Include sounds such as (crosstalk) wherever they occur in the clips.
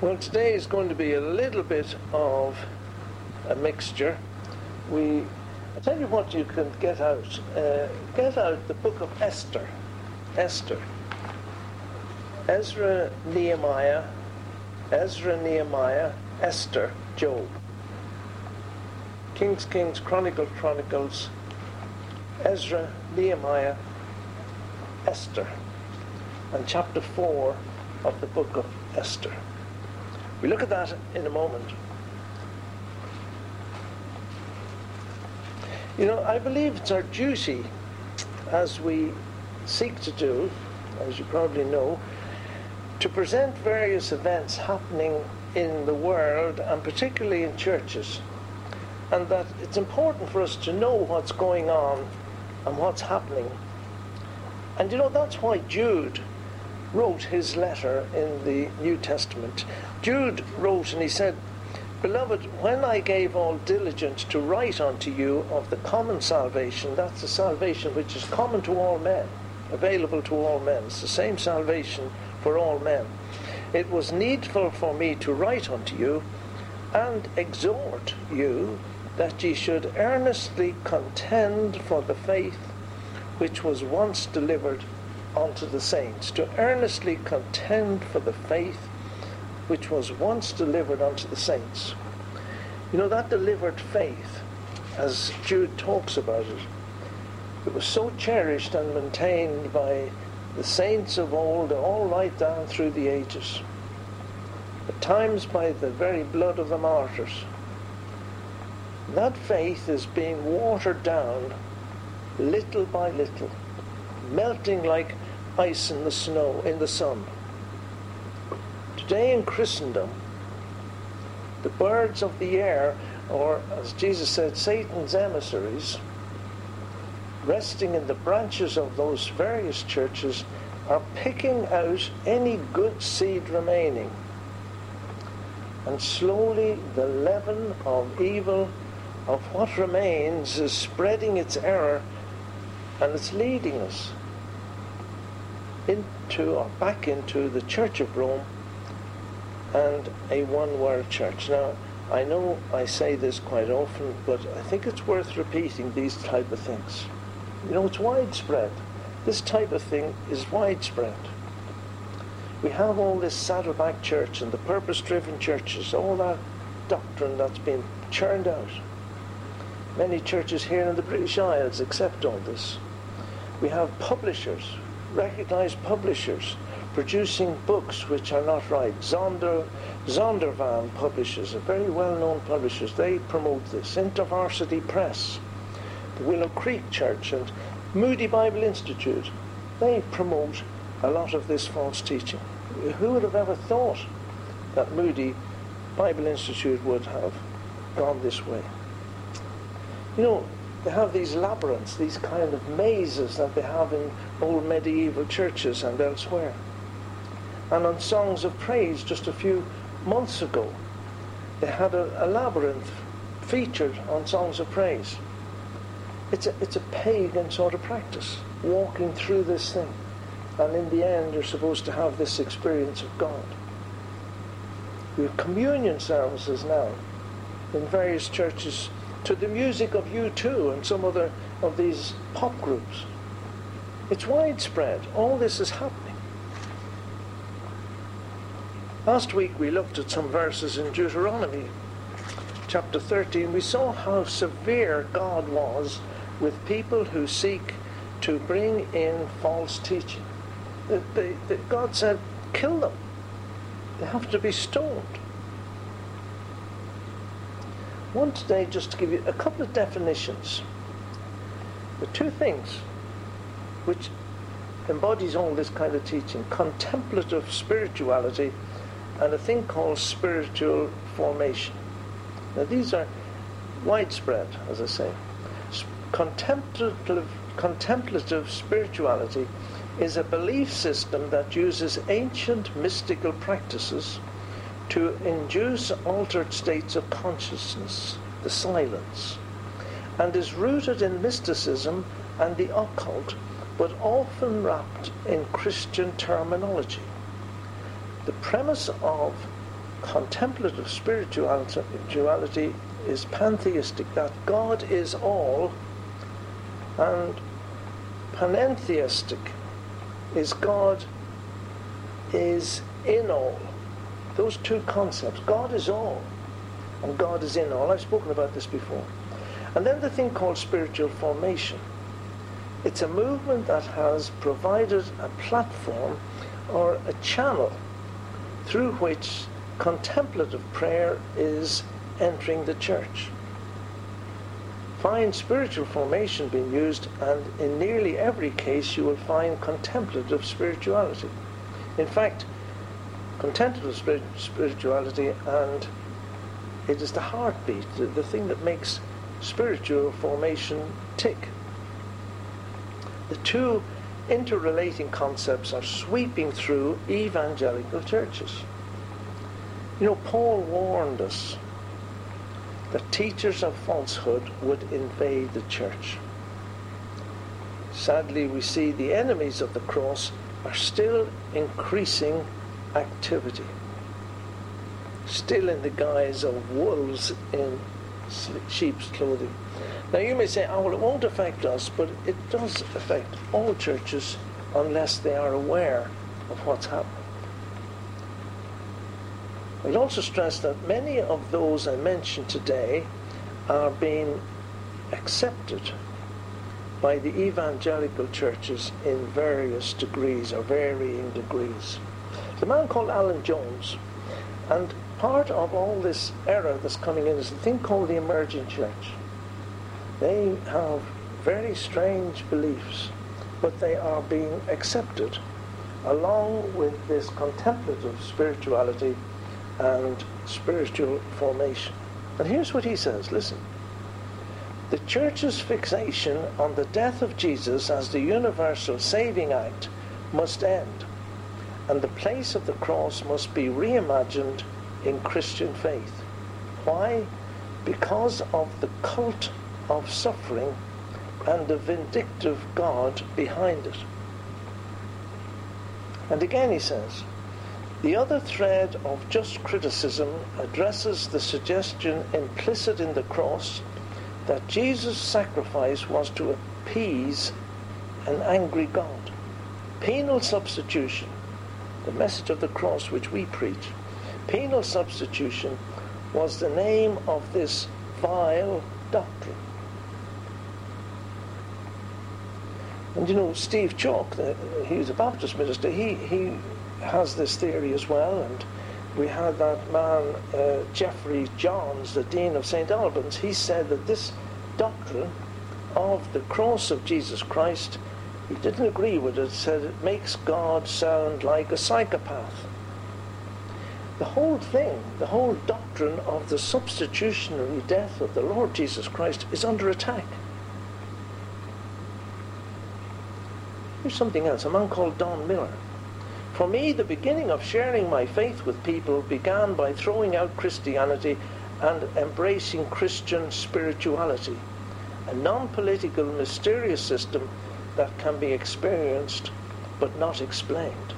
Well, today is going to be a little bit of a mixture. We, I tell you what, you can get out. Uh, get out the book of Esther. Esther. Ezra, Nehemiah, Ezra, Nehemiah, Esther, Job. Kings, Kings, Chronicles, Chronicles, Ezra, Nehemiah, Esther, and chapter 4 of the book of Esther. We look at that in a moment. You know, I believe it's our duty, as we seek to do, as you probably know, to present various events happening in the world and particularly in churches. And that it's important for us to know what's going on and what's happening. And you know, that's why Jude wrote his letter in the New Testament. Jude wrote and he said, Beloved, when I gave all diligence to write unto you of the common salvation, that's the salvation which is common to all men, available to all men. It's the same salvation for all men. It was needful for me to write unto you and exhort you that ye should earnestly contend for the faith which was once delivered unto the saints. To earnestly contend for the faith which was once delivered unto the saints. You know, that delivered faith, as Jude talks about it, it was so cherished and maintained by the saints of old, all right down through the ages, at times by the very blood of the martyrs. That faith is being watered down little by little, melting like ice in the snow, in the sun. Today in Christendom, the birds of the air, or as Jesus said, Satan's emissaries, resting in the branches of those various churches, are picking out any good seed remaining. And slowly the leaven of evil, of what remains, is spreading its error and it's leading us into or back into the Church of Rome and a one world church. Now, I know I say this quite often, but I think it's worth repeating these type of things. You know, it's widespread. This type of thing is widespread. We have all this Saddleback Church and the purpose driven churches, all that doctrine that's been churned out. Many churches here in the British Isles accept all this. We have publishers, recognized publishers, producing books which are not right. Zonder, Zondervan publishers, a very well-known publishers, they promote this. InterVarsity Press, the Willow Creek Church and Moody Bible Institute, they promote a lot of this false teaching. Who would have ever thought that Moody Bible Institute would have gone this way? You know, they have these labyrinths, these kind of mazes that they have in old medieval churches and elsewhere. And on Songs of Praise just a few months ago, they had a, a labyrinth featured on Songs of Praise. It's a, it's a pagan sort of practice, walking through this thing. And in the end, you're supposed to have this experience of God. We have communion services now in various churches to the music of U2 and some other of these pop groups. It's widespread. All this is happening. Last week we looked at some verses in Deuteronomy chapter 13. We saw how severe God was with people who seek to bring in false teaching. God said, kill them. They have to be stoned. Want today just to give you a couple of definitions. The two things which embodies all this kind of teaching contemplative spirituality and a thing called spiritual formation. Now, these are widespread, as I say. Contemplative, contemplative spirituality is a belief system that uses ancient mystical practices to induce altered states of consciousness, the silence, and is rooted in mysticism and the occult, but often wrapped in Christian terminology. The premise of contemplative spirituality is pantheistic, that God is all, and panentheistic is God is in all. Those two concepts. God is all, and God is in all. I've spoken about this before. And then the thing called spiritual formation. It's a movement that has provided a platform or a channel through which contemplative prayer is entering the church. Find spiritual formation being used, and in nearly every case, you will find contemplative spirituality. In fact, contemplative spirituality, and it is the heartbeat, the, the thing that makes spiritual formation tick. The two interrelating concepts are sweeping through evangelical churches. You know, Paul warned us that teachers of falsehood would invade the church. Sadly, we see the enemies of the cross are still increasing activity, still in the guise of wolves in sheep's clothing. Now, you may say, oh, well, it won't affect us, but it does affect all churches unless they are aware of what's happening. I'd also stress that many of those I mentioned today are being accepted by the evangelical churches in various degrees or varying degrees. There's a man called Alan Jones, and part of all this error that's coming in is a thing called the emerging church. They have very strange beliefs, but they are being accepted along with this contemplative spirituality and spiritual formation. And here's what he says listen. The church's fixation on the death of Jesus as the universal saving act must end, and the place of the cross must be reimagined in Christian faith. Why? Because of the cult of suffering and the vindictive God behind it. And again he says, the other thread of just criticism addresses the suggestion implicit in the cross that Jesus' sacrifice was to appease an angry God. Penal substitution, the message of the cross which we preach, penal substitution was the name of this vile doctrine. And you know, Steve Chalke, he was a Baptist minister, he, he has this theory as well, and we had that man, uh, Jeffrey Johns, the Dean of St. Albans, he said that this doctrine of the cross of Jesus Christ, he didn't agree with it, said it makes God sound like a psychopath. The whole thing, the whole doctrine of the substitutionary death of the Lord Jesus Christ is under attack. Here's something else. A man called Don Miller for me, the beginning of sharing my faith with people began by throwing out Christianity and embracing Christian spirituality, a non political, mysterious system that can be experienced but not explained.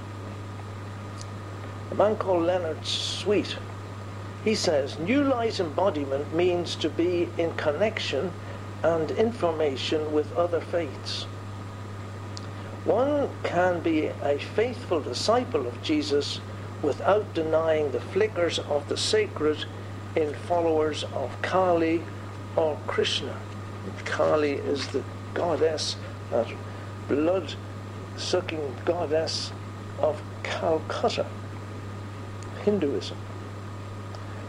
A man called Leonard Sweet, he says, New Light embodiment means to be in connection and information with other faiths. One can be a faithful disciple of Jesus without denying the flickers of the sacred in followers of Kali or Krishna. Kali is the goddess, that blood sucking goddess of Calcutta, Hinduism.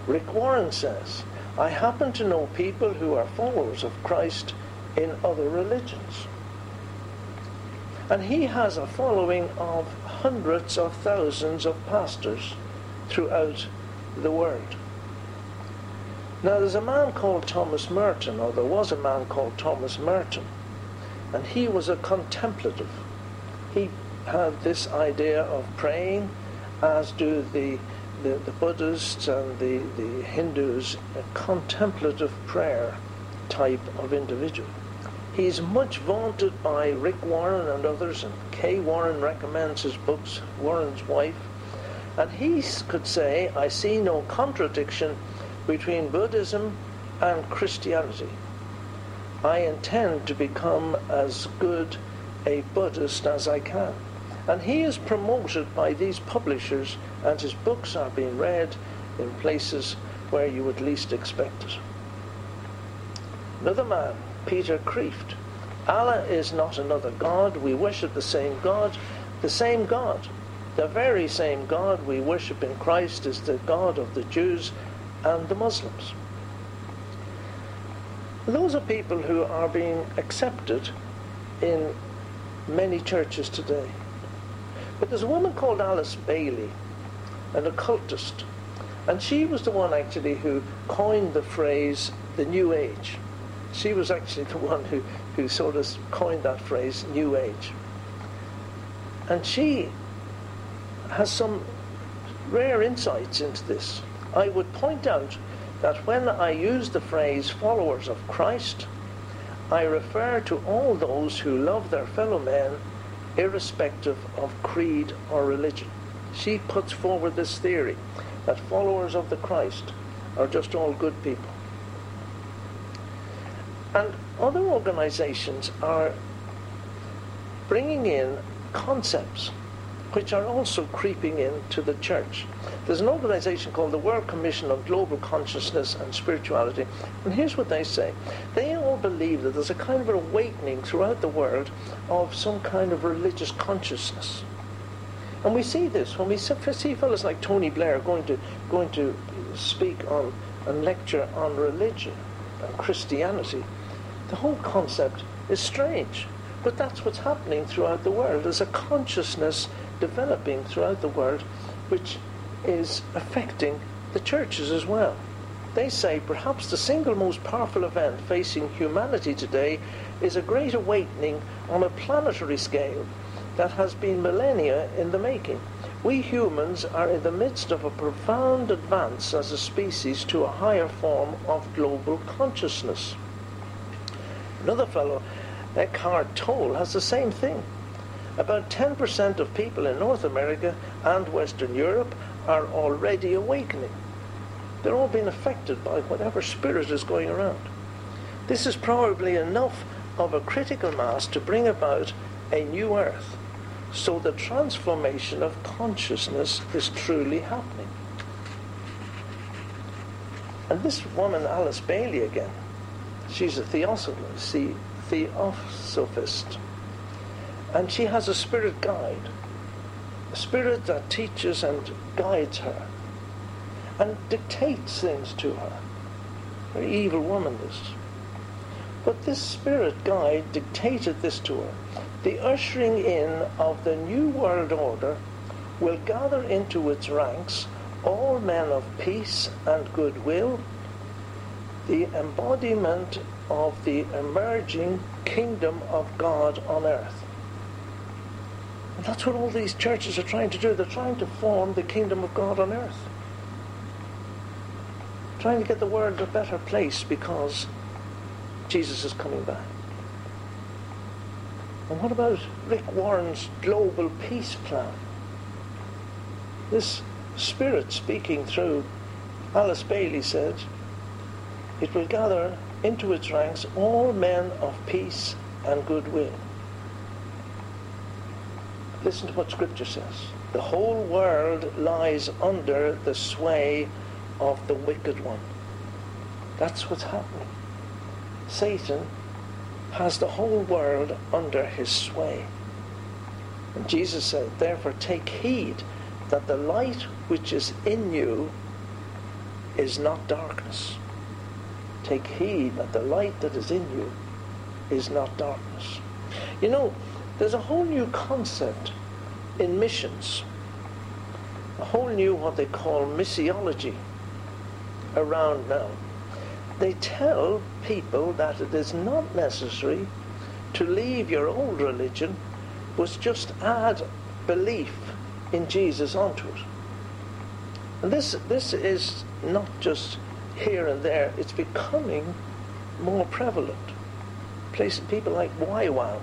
Rick Warren says, I happen to know people who are followers of Christ in other religions. And he has a following of hundreds of thousands of pastors throughout the world. Now, there's a man called Thomas Merton, or there was a man called Thomas Merton, and he was a contemplative. He had this idea of praying, as do the, the, the Buddhists and the, the Hindus, a contemplative prayer type of individual. He's much vaunted by Rick Warren and others, and Kay Warren recommends his books, Warren's wife. And he could say, I see no contradiction between Buddhism and Christianity. I intend to become as good a Buddhist as I can. And he is promoted by these publishers, and his books are being read in places where you would least expect it. Another man, Peter Kreeft. Allah is not another God. We worship the same God. The same God. The very same God we worship in Christ is the God of the Jews and the Muslims. Those are people who are being accepted in many churches today. But there's a woman called Alice Bailey, an occultist, and she was the one actually who coined the phrase the New Age. She was actually the one who, who sort of coined that phrase, New Age. And she has some rare insights into this. I would point out that when I use the phrase followers of Christ, I refer to all those who love their fellow men irrespective of creed or religion. She puts forward this theory that followers of the Christ are just all good people. And other organizations are bringing in concepts which are also creeping into the church. There's an organization called the World Commission on Global Consciousness and Spirituality, and here's what they say. They all believe that there's a kind of an awakening throughout the world of some kind of religious consciousness. And we see this when we see fellows like Tony Blair going to going to speak on and lecture on religion and Christianity. The whole concept is strange. But that's what's happening throughout the world. There's a consciousness developing throughout the world which is affecting the churches as well. They say perhaps the single most powerful event facing humanity today is a great awakening on a planetary scale that has been millennia in the making. We humans are in the midst of a profound advance as a species to a higher form of global consciousness. Another fellow, Eckhart Tolle, has the same thing. About 10% of people in North America and Western Europe are already awakening. They're all being affected by whatever spirit is going around. This is probably enough of a critical mass to bring about a new earth. So the transformation of consciousness is truly happening. And this woman, Alice Bailey, again, she's a theosophist, theosophist. And she has a spirit guide, a spirit that teaches and guides her and dictates things to her. Very evil woman, this. But this spirit guide dictated this to her. The ushering in of the new world order will gather into its ranks all men of peace and goodwill, the embodiment of the emerging kingdom of God on earth. And that's what all these churches are trying to do. They're trying to form the kingdom of God on earth. Trying to get the world a better place because Jesus is coming back. And what about Rick Warren's global peace plan? This spirit speaking through Alice Bailey said, it will gather into its ranks all men of peace and goodwill. Listen to what Scripture says. The whole world lies under the sway of the wicked one. That's what's happening. Satan has the whole world under his sway. And Jesus said, Therefore, take heed that the light which is in you is not darkness. Take heed that the light that is in you is not darkness. You know, there's a whole new concept in missions, a whole new what they call missiology around now. They tell people that it is not necessary to leave your old religion, but just add belief in Jesus onto it. And this, this is not just here and there, it's becoming more prevalent. Places, people like YWAM,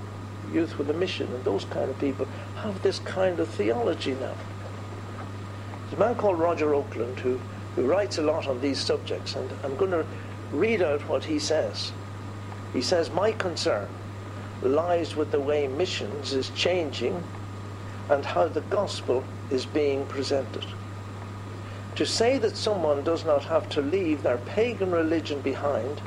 Youth with a Mission, and those kind of people have this kind of theology now. There's a man called Roger Oakland who, who writes a lot on these subjects, and I'm going to read out what he says. He says, My concern lies with the way missions is changing and how the gospel is being presented. To say that someone does not have to leave their pagan religion behind,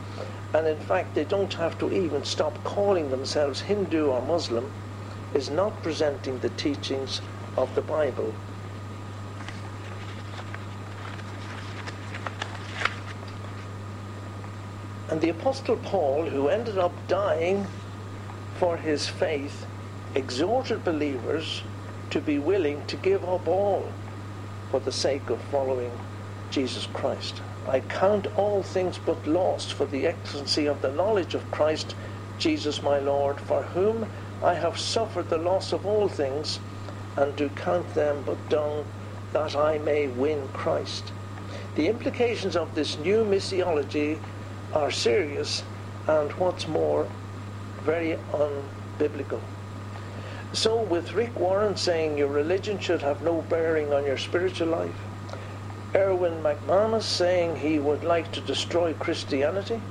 and in fact they don't have to even stop calling themselves Hindu or Muslim, is not presenting the teachings of the Bible. And the Apostle Paul, who ended up dying for his faith, exhorted believers to be willing to give up all for the sake of following Jesus Christ. I count all things but lost for the excellency of the knowledge of Christ Jesus my Lord, for whom I have suffered the loss of all things, and do count them but dung, that I may win Christ. The implications of this new missiology are serious and what's more, very unbiblical. So, with Rick Warren saying your religion should have no bearing on your spiritual life, Erwin McManus saying he would like to destroy Christianity,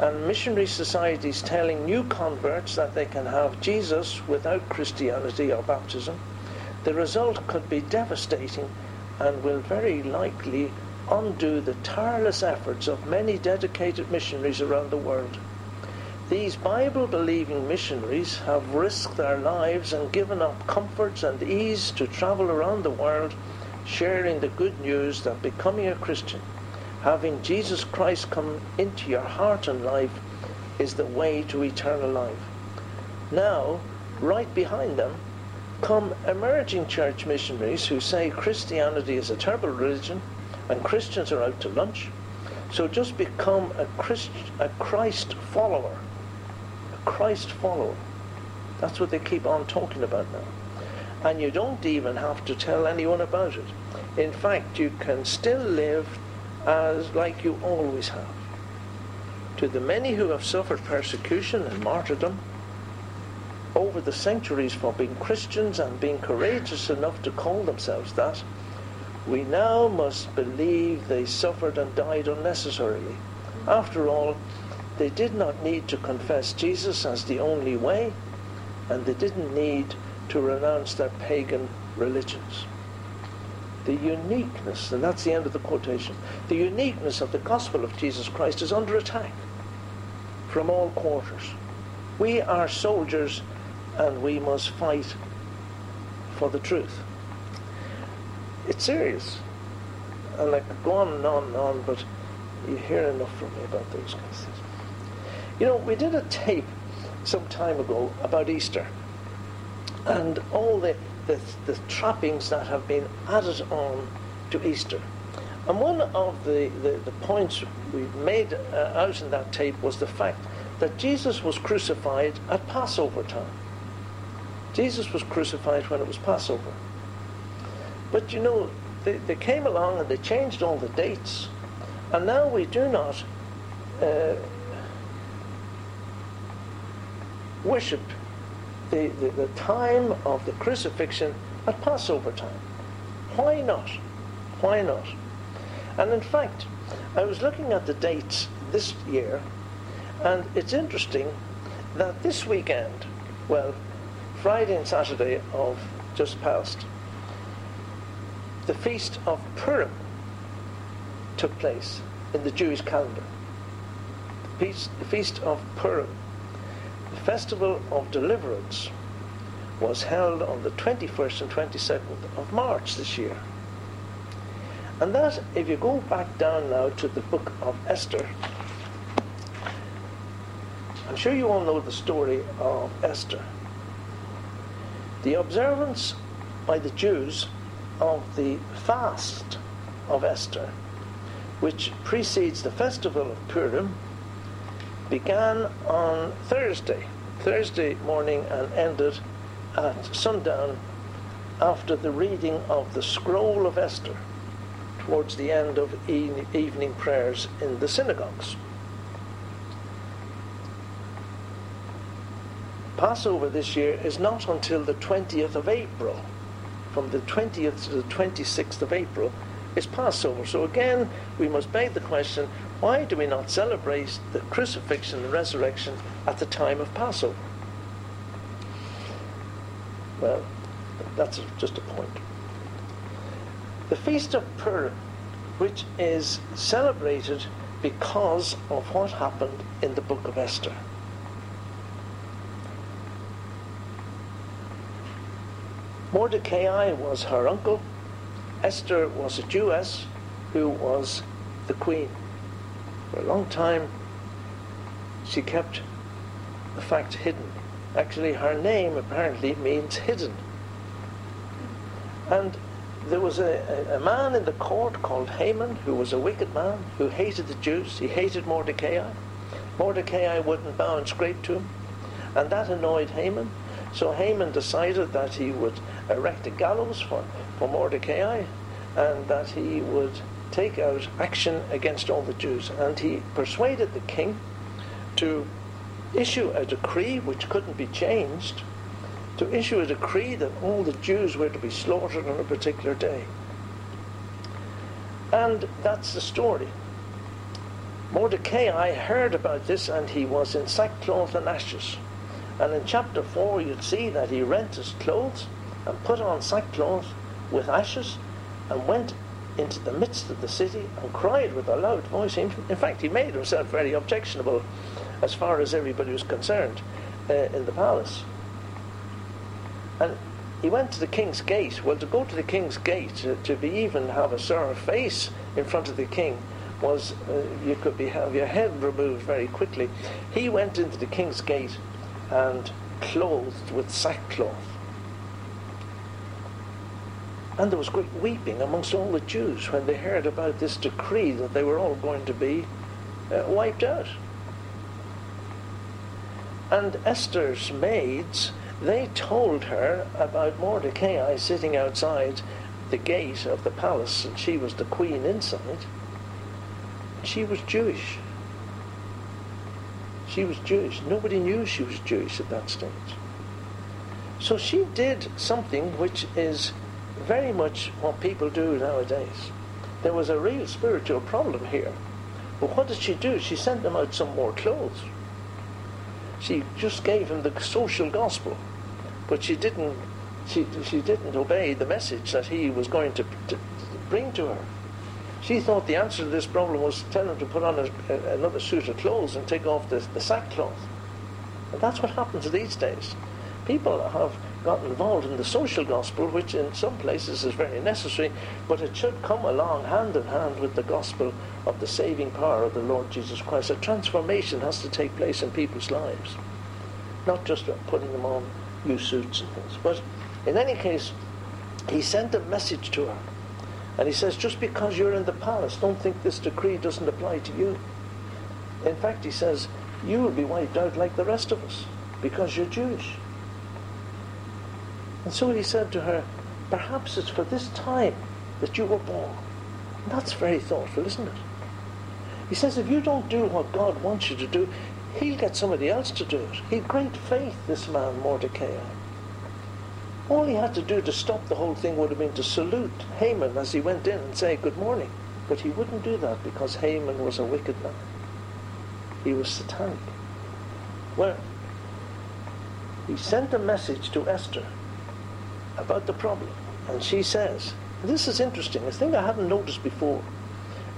and missionary societies telling new converts that they can have Jesus without Christianity or baptism, the result could be devastating and will very likely undo the tireless efforts of many dedicated missionaries around the world. These Bible believing missionaries have risked their lives and given up comforts and ease to travel around the world, sharing the good news that becoming a Christian, having Jesus Christ come into your heart and life, is the way to eternal life. Now, right behind them, come emerging church missionaries who say Christianity is a terrible religion and Christians are out to lunch. So just become a, Christ, a Christ follower Christ follower. That's what they keep on talking about now. And you don't even have to tell anyone about it. In fact, you can still live as like you always have. To the many who have suffered persecution and martyrdom over the centuries for being Christians and being courageous enough to call themselves that, we now must believe they suffered and died unnecessarily. After all, they did not need to confess Jesus as the only way, and they didn't need to renounce their pagan religions. The uniqueness, and that's the end of the quotation, the uniqueness of the gospel of Jesus Christ is under attack from all quarters. We are soldiers and we must fight for the truth. It's serious. And I could go on and on and on, but you hear enough from me about those kinds of things. You know, we did a tape some time ago about Easter and all the, the, the trappings that have been added on to Easter. And one of the, the, the points we made uh, out in that tape was the fact that Jesus was crucified at Passover time. Jesus was crucified when it was Passover. But you know, they, they came along and they changed all the dates. And now we do not uh, worship the, the, the time of the crucifixion at Passover time. Why not? Why not? And in fact, I was looking at the dates this year, and it's interesting that this weekend, well, Friday and Saturday of just past, the feast of Purim took place in the Jewish calendar. The feast, the feast of Purim Festival of Deliverance was held on the 21st and 22nd of March this year. And that, if you go back down now to the book of Esther, I'm sure you all know the story of Esther. The observance by the Jews of the fast of Esther, which precedes the festival of Purim, began on Thursday, Thursday morning, and ended at sundown after the reading of the scroll of Esther towards the end of evening prayers in the synagogues. Passover this year is not until the 20th of April. from the 20th to the 26th of April is Passover. So again, we must beg the question why do we not celebrate the crucifixion and resurrection at the time of Passover? Well, that's just a point. The Feast of Purim, which is celebrated because of what happened in the book of Esther. Mordecai was her uncle. Esther was a Jewess who was the queen. For a long time, she kept the fact hidden. Actually, her name apparently means hidden. And there was a, a, man in the court called Haman who was a wicked man who hated the Jews. He hated Mordecai. Mordecai wouldn't bow and scrape to him. And that annoyed Haman. So Haman decided that he would erect a gallows for, for Mordecai and that he would take out action against all the Jews. And he persuaded the king to issue a decree which couldn't be changed, to issue a decree that all the Jews were to be slaughtered on a particular day. And that's the story. Mordecai heard about this and he was in sackcloth and ashes. And in chapter 4, you'd see that he rent his clothes and put on sackcloth with ashes and went into the midst of the city and cried with a loud voice. In fact, he made himself very objectionable as far as everybody was concerned uh, in the palace. And he went to the king's gate. Well, to go to the king's gate, to, to be even have a sour face in front of the king, was uh, you could be have your head removed very quickly. He went into the king's gate and clothed with sackcloth. And there was great weeping amongst all the Jews when they heard about this decree that they were all going to be uh, wiped out. And Esther's maids, they told her about Mordecai sitting outside the gate of the palace, and she was the queen inside. She was Jewish. She was Jewish. Nobody knew she was Jewish at that stage. So she did something which is very much what people do nowadays. There was a real spiritual problem here. But what did she do? She sent them out some more clothes. She just gave him the social gospel, but she didn't. She, she didn't obey the message that he was going to, to bring to her. She thought the answer to this problem was to tell him to put on a, a, another suit of clothes and take off the, the sackcloth. And that's what happens these days. People have got involved in the social gospel, which in some places is very necessary, but it should come along hand in hand with the gospel of the saving power of the Lord Jesus Christ. A transformation has to take place in people's lives, not just putting them on new suits and things. But in any case, he sent a message to her. And he says, just because you're in the palace, don't think this decree doesn't apply to you. In fact, he says, you will be wiped out like the rest of us because you're Jewish. And so he said to her, Perhaps it's for this time that you were born. And that's very thoughtful, isn't it? He says, If you don't do what God wants you to do, he'll get somebody else to do it. He great faith, this man, Mordecai. All he had to do to stop the whole thing would have been to salute Haman as he went in and say, Good morning. But he wouldn't do that because Haman was a wicked man. He was satanic. Well, he sent a message to Esther about the problem. And she says, this is interesting, a thing I hadn't noticed before.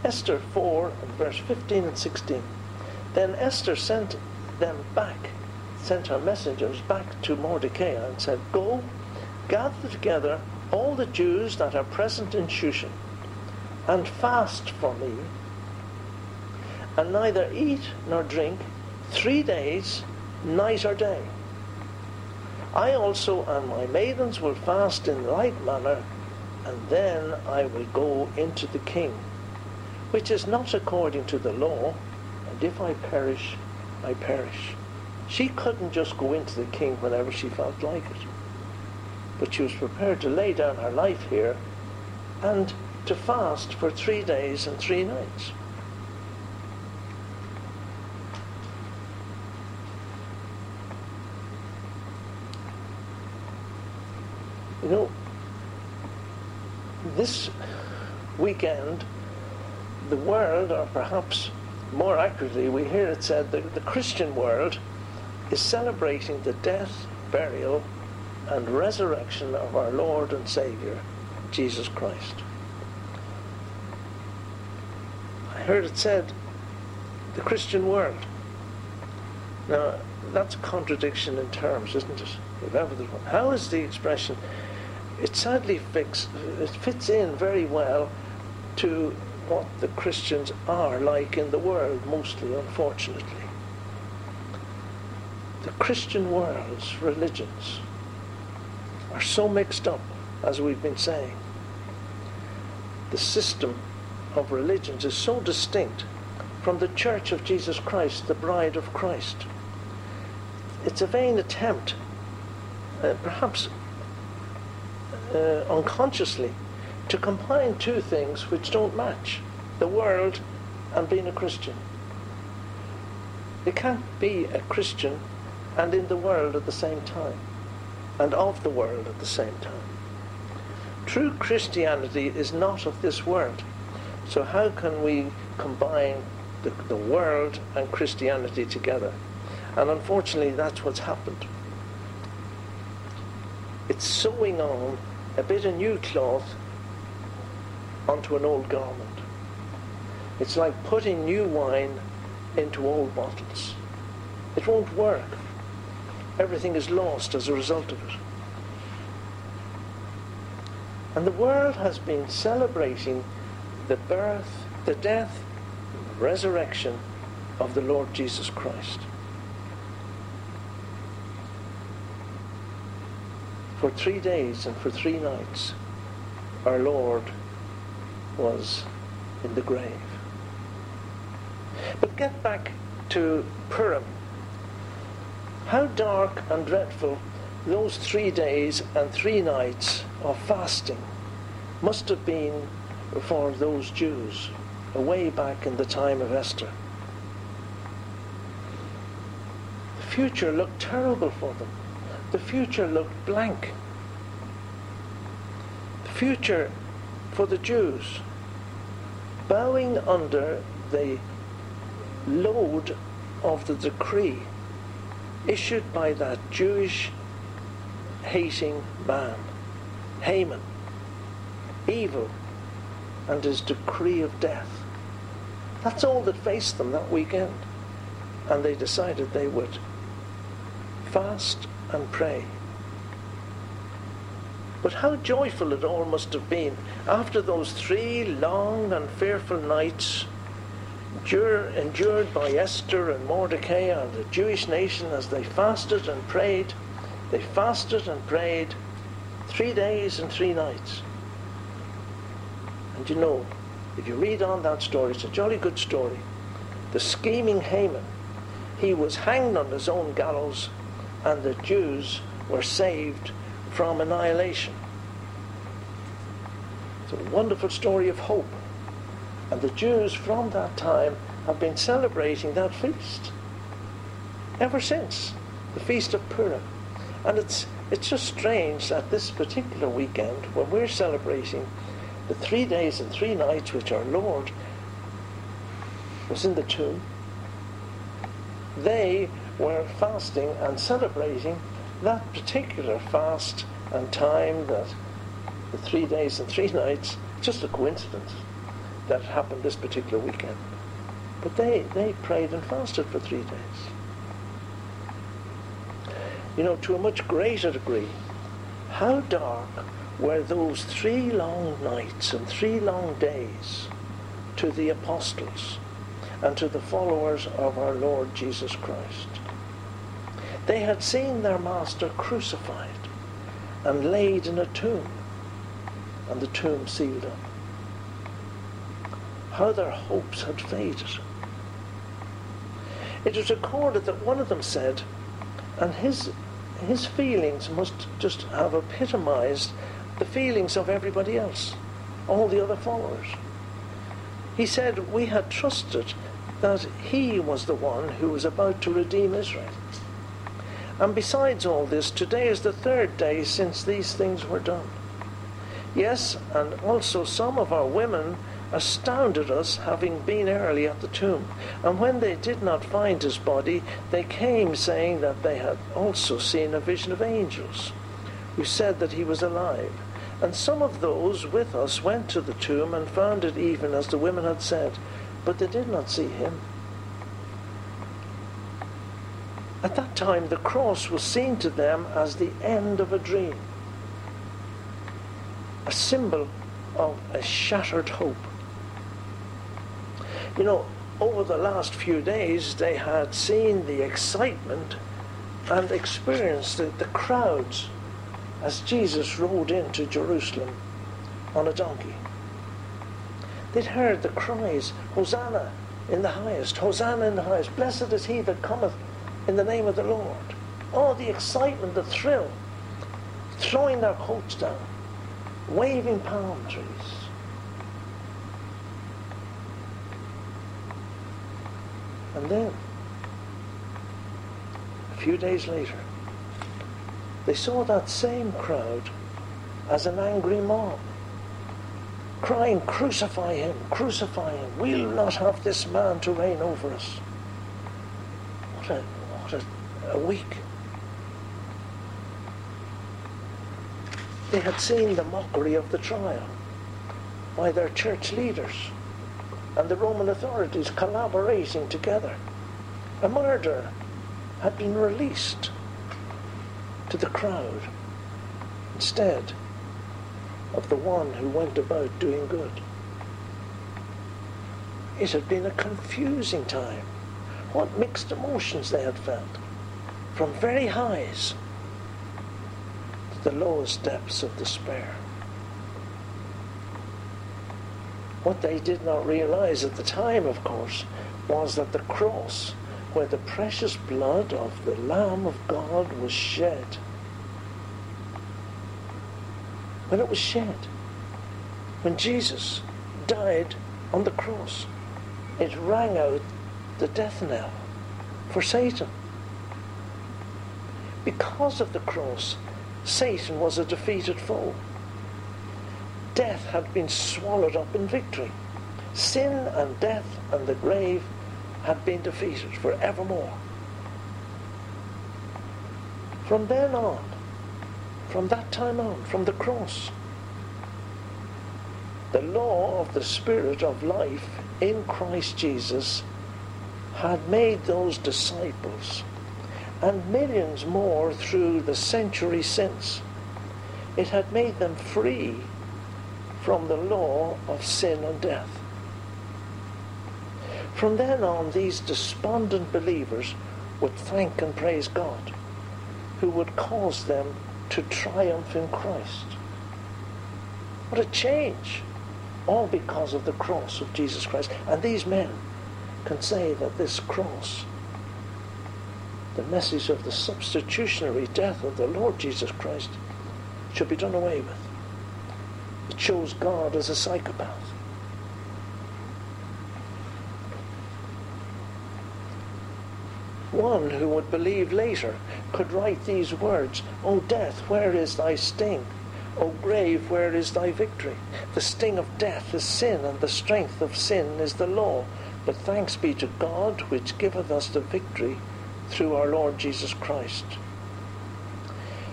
Esther 4 and verse 15 and 16. Then Esther sent them back, sent her messengers back to Mordecai and said, Go, gather together all the Jews that are present in Shushan, and fast for me, and neither eat nor drink three days, night or day. I also and my maidens will fast in like manner, and then I will go into the king, which is not according to the law, and if I perish, I perish. She couldn't just go into the king whenever she felt like it. But she was prepared to lay down her life here and to fast for three days and three nights. You know, this weekend, the world, or perhaps more accurately, we hear it said that the Christian world is celebrating the death, burial, and resurrection of our Lord and Saviour, Jesus Christ. I heard it said, the Christian world. Now, that's a contradiction in terms, isn't it? How is the expression? It sadly fix, it fits in very well to what the Christians are like in the world, mostly, unfortunately. The Christian world's religions are so mixed up, as we've been saying. The system of religions is so distinct from the Church of Jesus Christ, the bride of Christ. It's a vain attempt, uh, perhaps uh, unconsciously, to combine two things which don't match the world and being a Christian. You can't be a Christian and in the world at the same time, and of the world at the same time. True Christianity is not of this world. So, how can we combine the, the world and Christianity together? And unfortunately, that's what's happened. It's sewing on a bit of new cloth onto an old garment. It's like putting new wine into old bottles. It won't work. Everything is lost as a result of it. And the world has been celebrating the birth, the death, resurrection of the Lord Jesus Christ. For three days and for three nights, our Lord was in the grave. But get back to Purim. How dark and dreadful those three days and three nights of fasting must have been for those Jews way back in the time of Esther. The future looked terrible for them. The future looked blank. The future for the Jews, bowing under the load of the decree issued by that Jewish hating man, Haman, evil, and his decree of death. That's all that faced them that weekend. And they decided they would fast and pray. But how joyful it all must have been after those three long and fearful nights endured by Esther and Mordecai and the Jewish nation as they fasted and prayed. They fasted and prayed three days and three nights. And you know, if you read on that story, it's a jolly good story. The scheming Haman, he was hanged on his own gallows, and the Jews were saved from annihilation. It's a wonderful story of hope. And the Jews from that time have been celebrating that feast ever since, the Feast of Purim. And it's, it's just strange that this particular weekend, when we're celebrating the three days and three nights which our Lord was in the tomb, they were fasting and celebrating that particular fast and time that the three days and three (laughs) nights, just a coincidence that happened this particular weekend. But they, they prayed and fasted for three days. You know, to a much greater degree, how dark were those three long nights and three long days to the apostles and to the followers of our Lord Jesus Christ. They had seen their Master crucified and laid in a tomb, and the tomb sealed up. How their hopes had faded. It was recorded that one of them said, and his, his feelings must just have epitomized the feelings of everybody else, all the other followers. He said, We had trusted that he was the one who was about to redeem Israel. And besides all this, today is the third day since these things were done. Yes, and also some of our women astounded us, having been early at the tomb. And when they did not find his body, they came saying that they had also seen a vision of angels, who said that he was alive. And some of those with us went to the tomb and found it even as the women had said, but they did not see him. At that time, the cross was seen to them as the end of a dream, a symbol of a shattered hope. You know, over the last few days, they had seen the excitement and experienced the, the crowds as Jesus rode into Jerusalem on a donkey. They'd heard the cries, Hosanna in the highest, Hosanna in the highest, blessed is he that cometh in the name of the Lord. All the excitement, the thrill, throwing their coats down, waving palm trees. And then, a few days later, they saw that same crowd as an angry mob, crying, Crucify him, crucify him. We'll not have this man to reign over us. What a, a, week. They had seen the mockery of the trial by their church leaders and the Roman authorities collaborating together. A murderer had been released to the crowd instead of the one who went about doing good. It had been a confusing time. What mixed emotions they had felt, from very highs to the lowest depths of despair. What they did not realize at the time, of course, was that the cross, where the precious blood of the Lamb of God was shed, when it was shed, when Jesus died on the cross, it rang out the death knell for Satan. Because of the cross, Satan was a defeated foe. Death had been swallowed up in victory. Sin and death and the grave had been defeated forevermore. From then on, from that time on, from the cross, the law of the Spirit of life in Christ Jesus had made those disciples and millions more through the century since. It had made them free from the law of sin and death. From then on, these despondent believers would thank and praise God, who would cause them to triumph in Christ. What a change! All because of the cross of Jesus Christ. And these men can say that this cross, the message of the substitutionary death of the Lord Jesus Christ, should be done away with. It shows God as a psychopath. One who would believe later could write these words, O death, where is thy sting? O grave, where is thy victory? The sting of death is sin, and the strength of sin is the law. But thanks be to God, which giveth us the victory through our Lord Jesus Christ.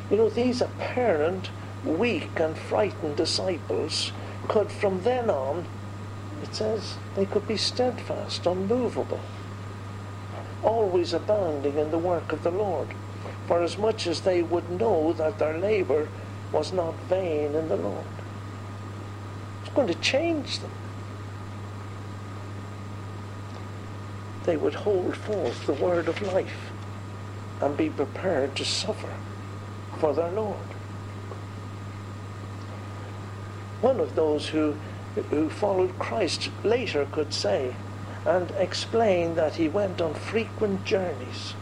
You know, these apparent weak and frightened disciples could from then on, it says, they could be steadfast, unmovable, always abounding in the work of the Lord, for as much as they would know that their labour was not vain in the Lord. It's going to change them. They would hold forth the word of life and be prepared to suffer for their Lord. One of those who, who followed Christ later could say and explain that he went on frequent journeys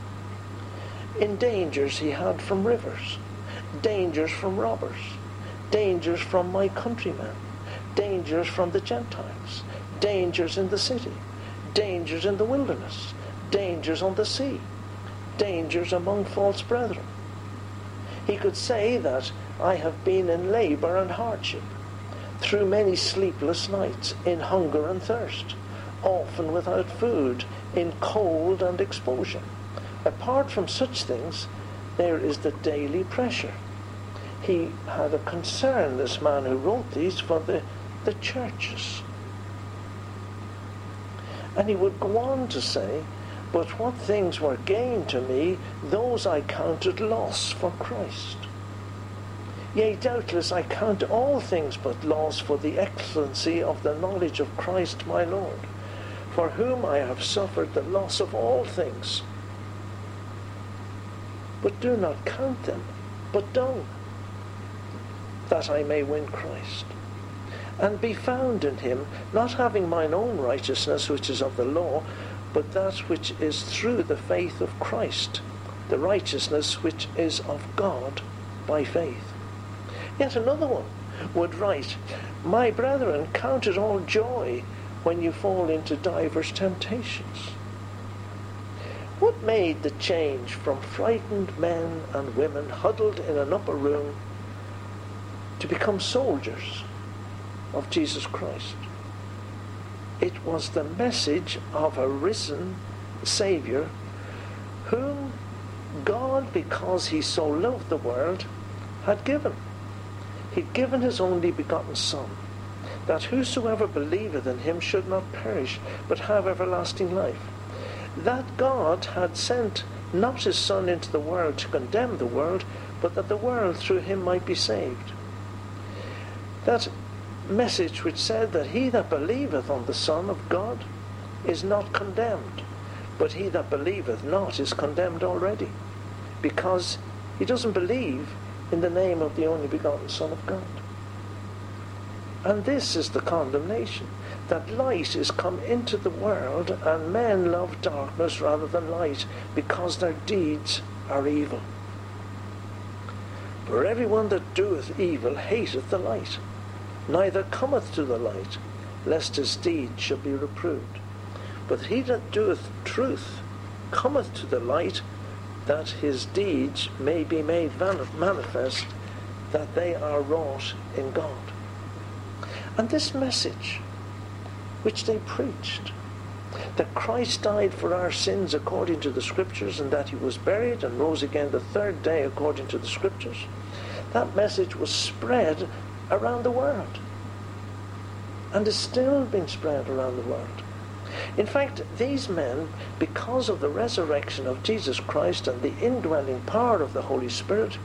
in dangers he had from rivers dangers from robbers, dangers from my countrymen, dangers from the Gentiles, dangers in the city, dangers in the wilderness, dangers on the sea, dangers among false brethren. He could say that I have been in labour and hardship, through many sleepless nights in hunger and thirst, often without food, in cold and exposure. Apart from such things, there is the daily pressure. He had a concern, this man who wrote these, for the, the churches. And he would go on to say, But what things were gain to me, those I counted loss for Christ. Yea, doubtless I count all things but loss for the excellency of the knowledge of Christ my Lord, for whom I have suffered the loss of all things. But do not count them, but dung, that I may win Christ, and be found in him, not having mine own righteousness which is of the law, but that which is through the faith of Christ, the righteousness which is of God by faith Yet another one would write, My brethren, count it all joy when you fall into divers temptations. What made the change from frightened men and women huddled in an upper room to become soldiers of Jesus Christ? It was the message of a risen Saviour whom God, because he so loved the world, had given he'd given his only begotten Son, that whosoever believeth in him should not perish, but have everlasting life. That God had sent not his Son into the world to condemn the world, but that the world through him might be saved. That message which said that he that believeth on the Son of God is not condemned, but he that believeth not is condemned already, because he doesn't believe in the name of the only begotten Son of God. And this is the condemnation that light is come into the world, and men love darkness rather than light, because their deeds are evil. For everyone that doeth evil hateth the light, neither cometh to the light, lest his deeds should be reproved. But he that doeth truth cometh to the light, that his deeds may be made manifest, that they are wrought in God. And this message, which they preached, that Christ died for our sins according to the Scriptures, and that he was buried and rose again the third day according to the Scriptures, that message was spread around the world and is still being spread around the world. In fact, these men, because of the resurrection of Jesus Christ and the indwelling power of the Holy Spirit,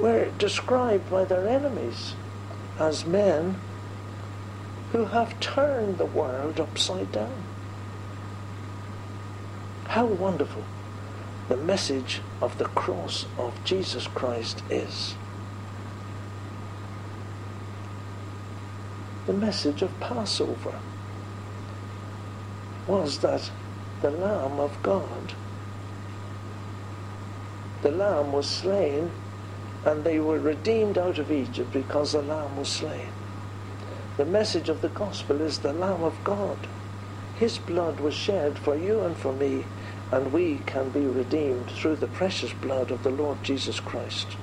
were described by their enemies as men who have turned the world upside down. How wonderful the message of the cross of Jesus Christ is. The message of Passover was that the Lamb of God, the Lamb was slain and they were redeemed out of Egypt because the Lamb was slain. The message of the gospel is the Lamb of God. His blood was shed for you and for me, and we can be redeemed through the precious blood of the Lord Jesus Christ.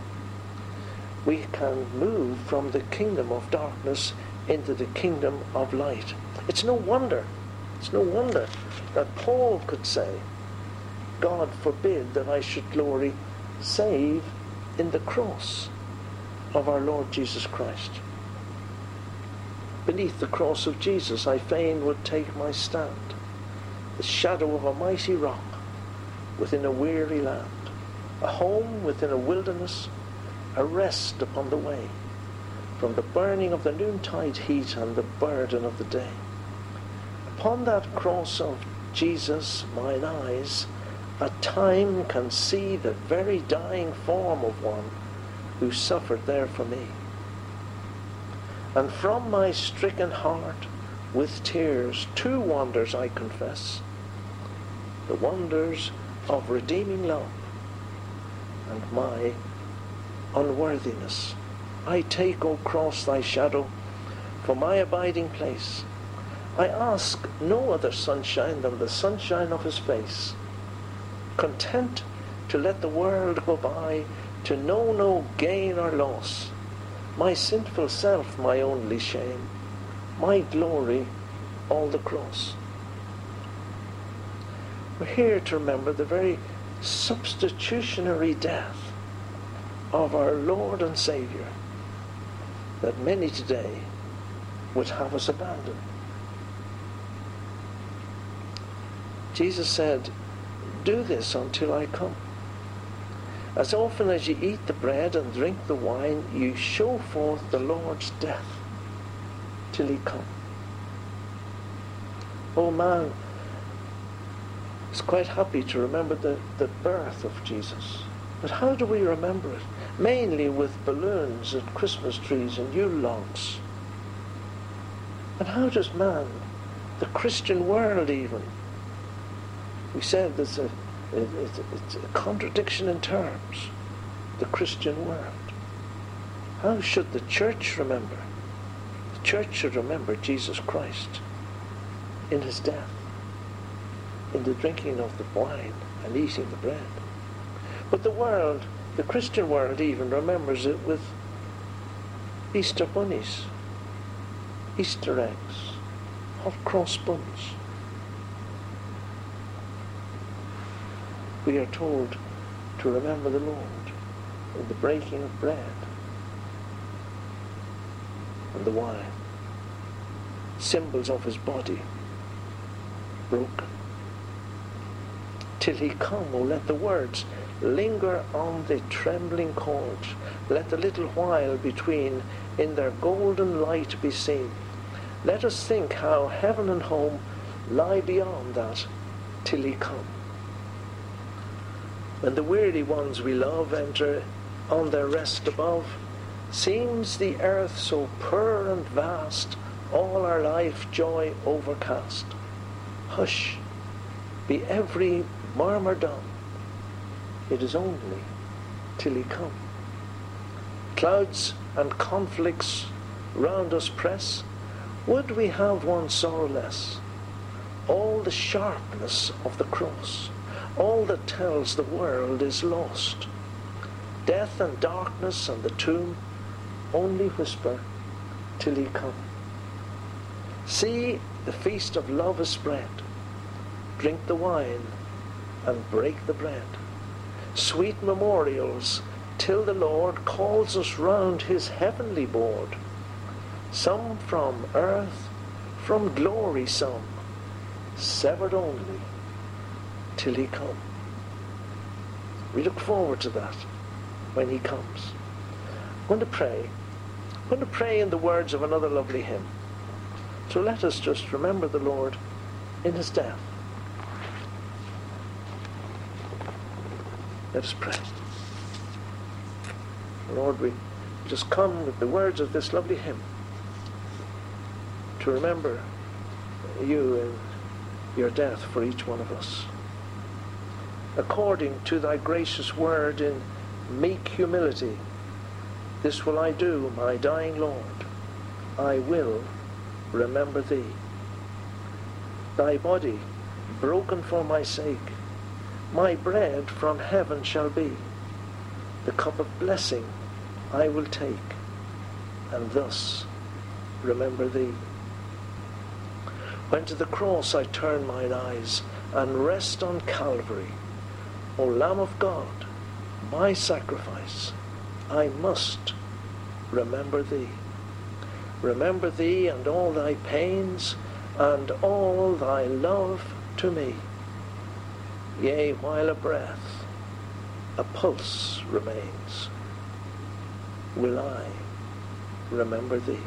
We can move from the kingdom of darkness into the kingdom of light. It's no wonder it's no wonder that Paul could say, God forbid that I should glory save in the cross of our Lord Jesus Christ. Beneath the cross of Jesus I fain would take my stand, the shadow of a mighty rock within a weary land, a home within a wilderness, a rest upon the way from the burning of the noontide heat and the burden of the day upon that cross of Jesus, mine eyes, at time can see the very dying form of one who suffered there for me. And from my stricken heart, with tears, two wonders I confess the wonders of redeeming love and my unworthiness. I take, O cross, thy shadow for my abiding place I ask no other sunshine than the sunshine of his face. Content to let the world go by, to know no gain or loss, my sinful self my only shame, my glory all the cross. We're here to remember the very substitutionary death of our Lord and Saviour that many today would have us abandon. Jesus said, Do this until I come. As often as you eat the bread and drink the wine, you show forth the Lord's death till he come. Oh man is quite happy to remember the, the birth of Jesus. But how do we remember it? Mainly with balloons and Christmas trees and Yule logs. And how does man, the Christian world even, we said there's a, it, it, it's a contradiction in terms, the Christian world. How should the church remember? The church should remember Jesus Christ in his death, in the drinking of the wine and eating the bread. But the world, the Christian world even, remembers it with Easter bunnies, Easter eggs, hot cross buns. we are told to remember the Lord in the breaking of bread and the wine, symbols of his body broken. Till he come, oh, let the words linger on the trembling chords. Let the little while between in their golden light be seen. Let us think how heaven and home lie beyond that till he come. When the weary ones we love enter on their rest above, seems the earth so poor and vast, all our life joy overcast. Hush, be every murmur dumb, it is only till he come. Clouds and conflicts round us press, would we have one sorrow less? All the sharpness of the cross all that tells the world is lost. Death and darkness and the tomb only whisper till he come. See, the feast of love is spread. Drink the wine and break the bread. Sweet memorials till the Lord calls us round his heavenly board. Some from earth, from glory some, severed only till he come. We look forward to that when he comes. I'm going to pray. I'm going to pray in the words of another lovely hymn. So let us just remember the Lord in his death. Let us pray. Lord, we just come with the words of this lovely hymn to remember you and your death for each one of us according to thy gracious word in meek humility. This will I do, my dying Lord. I will remember thee. Thy body broken for my sake, my bread from heaven shall be. The cup of blessing I will take, and thus remember thee. When to the cross I turn mine eyes and rest on Calvary, O Lamb of God, my sacrifice, I must remember thee. Remember thee and all thy pains and all thy love to me. Yea, while a breath, a pulse remains, will I remember thee.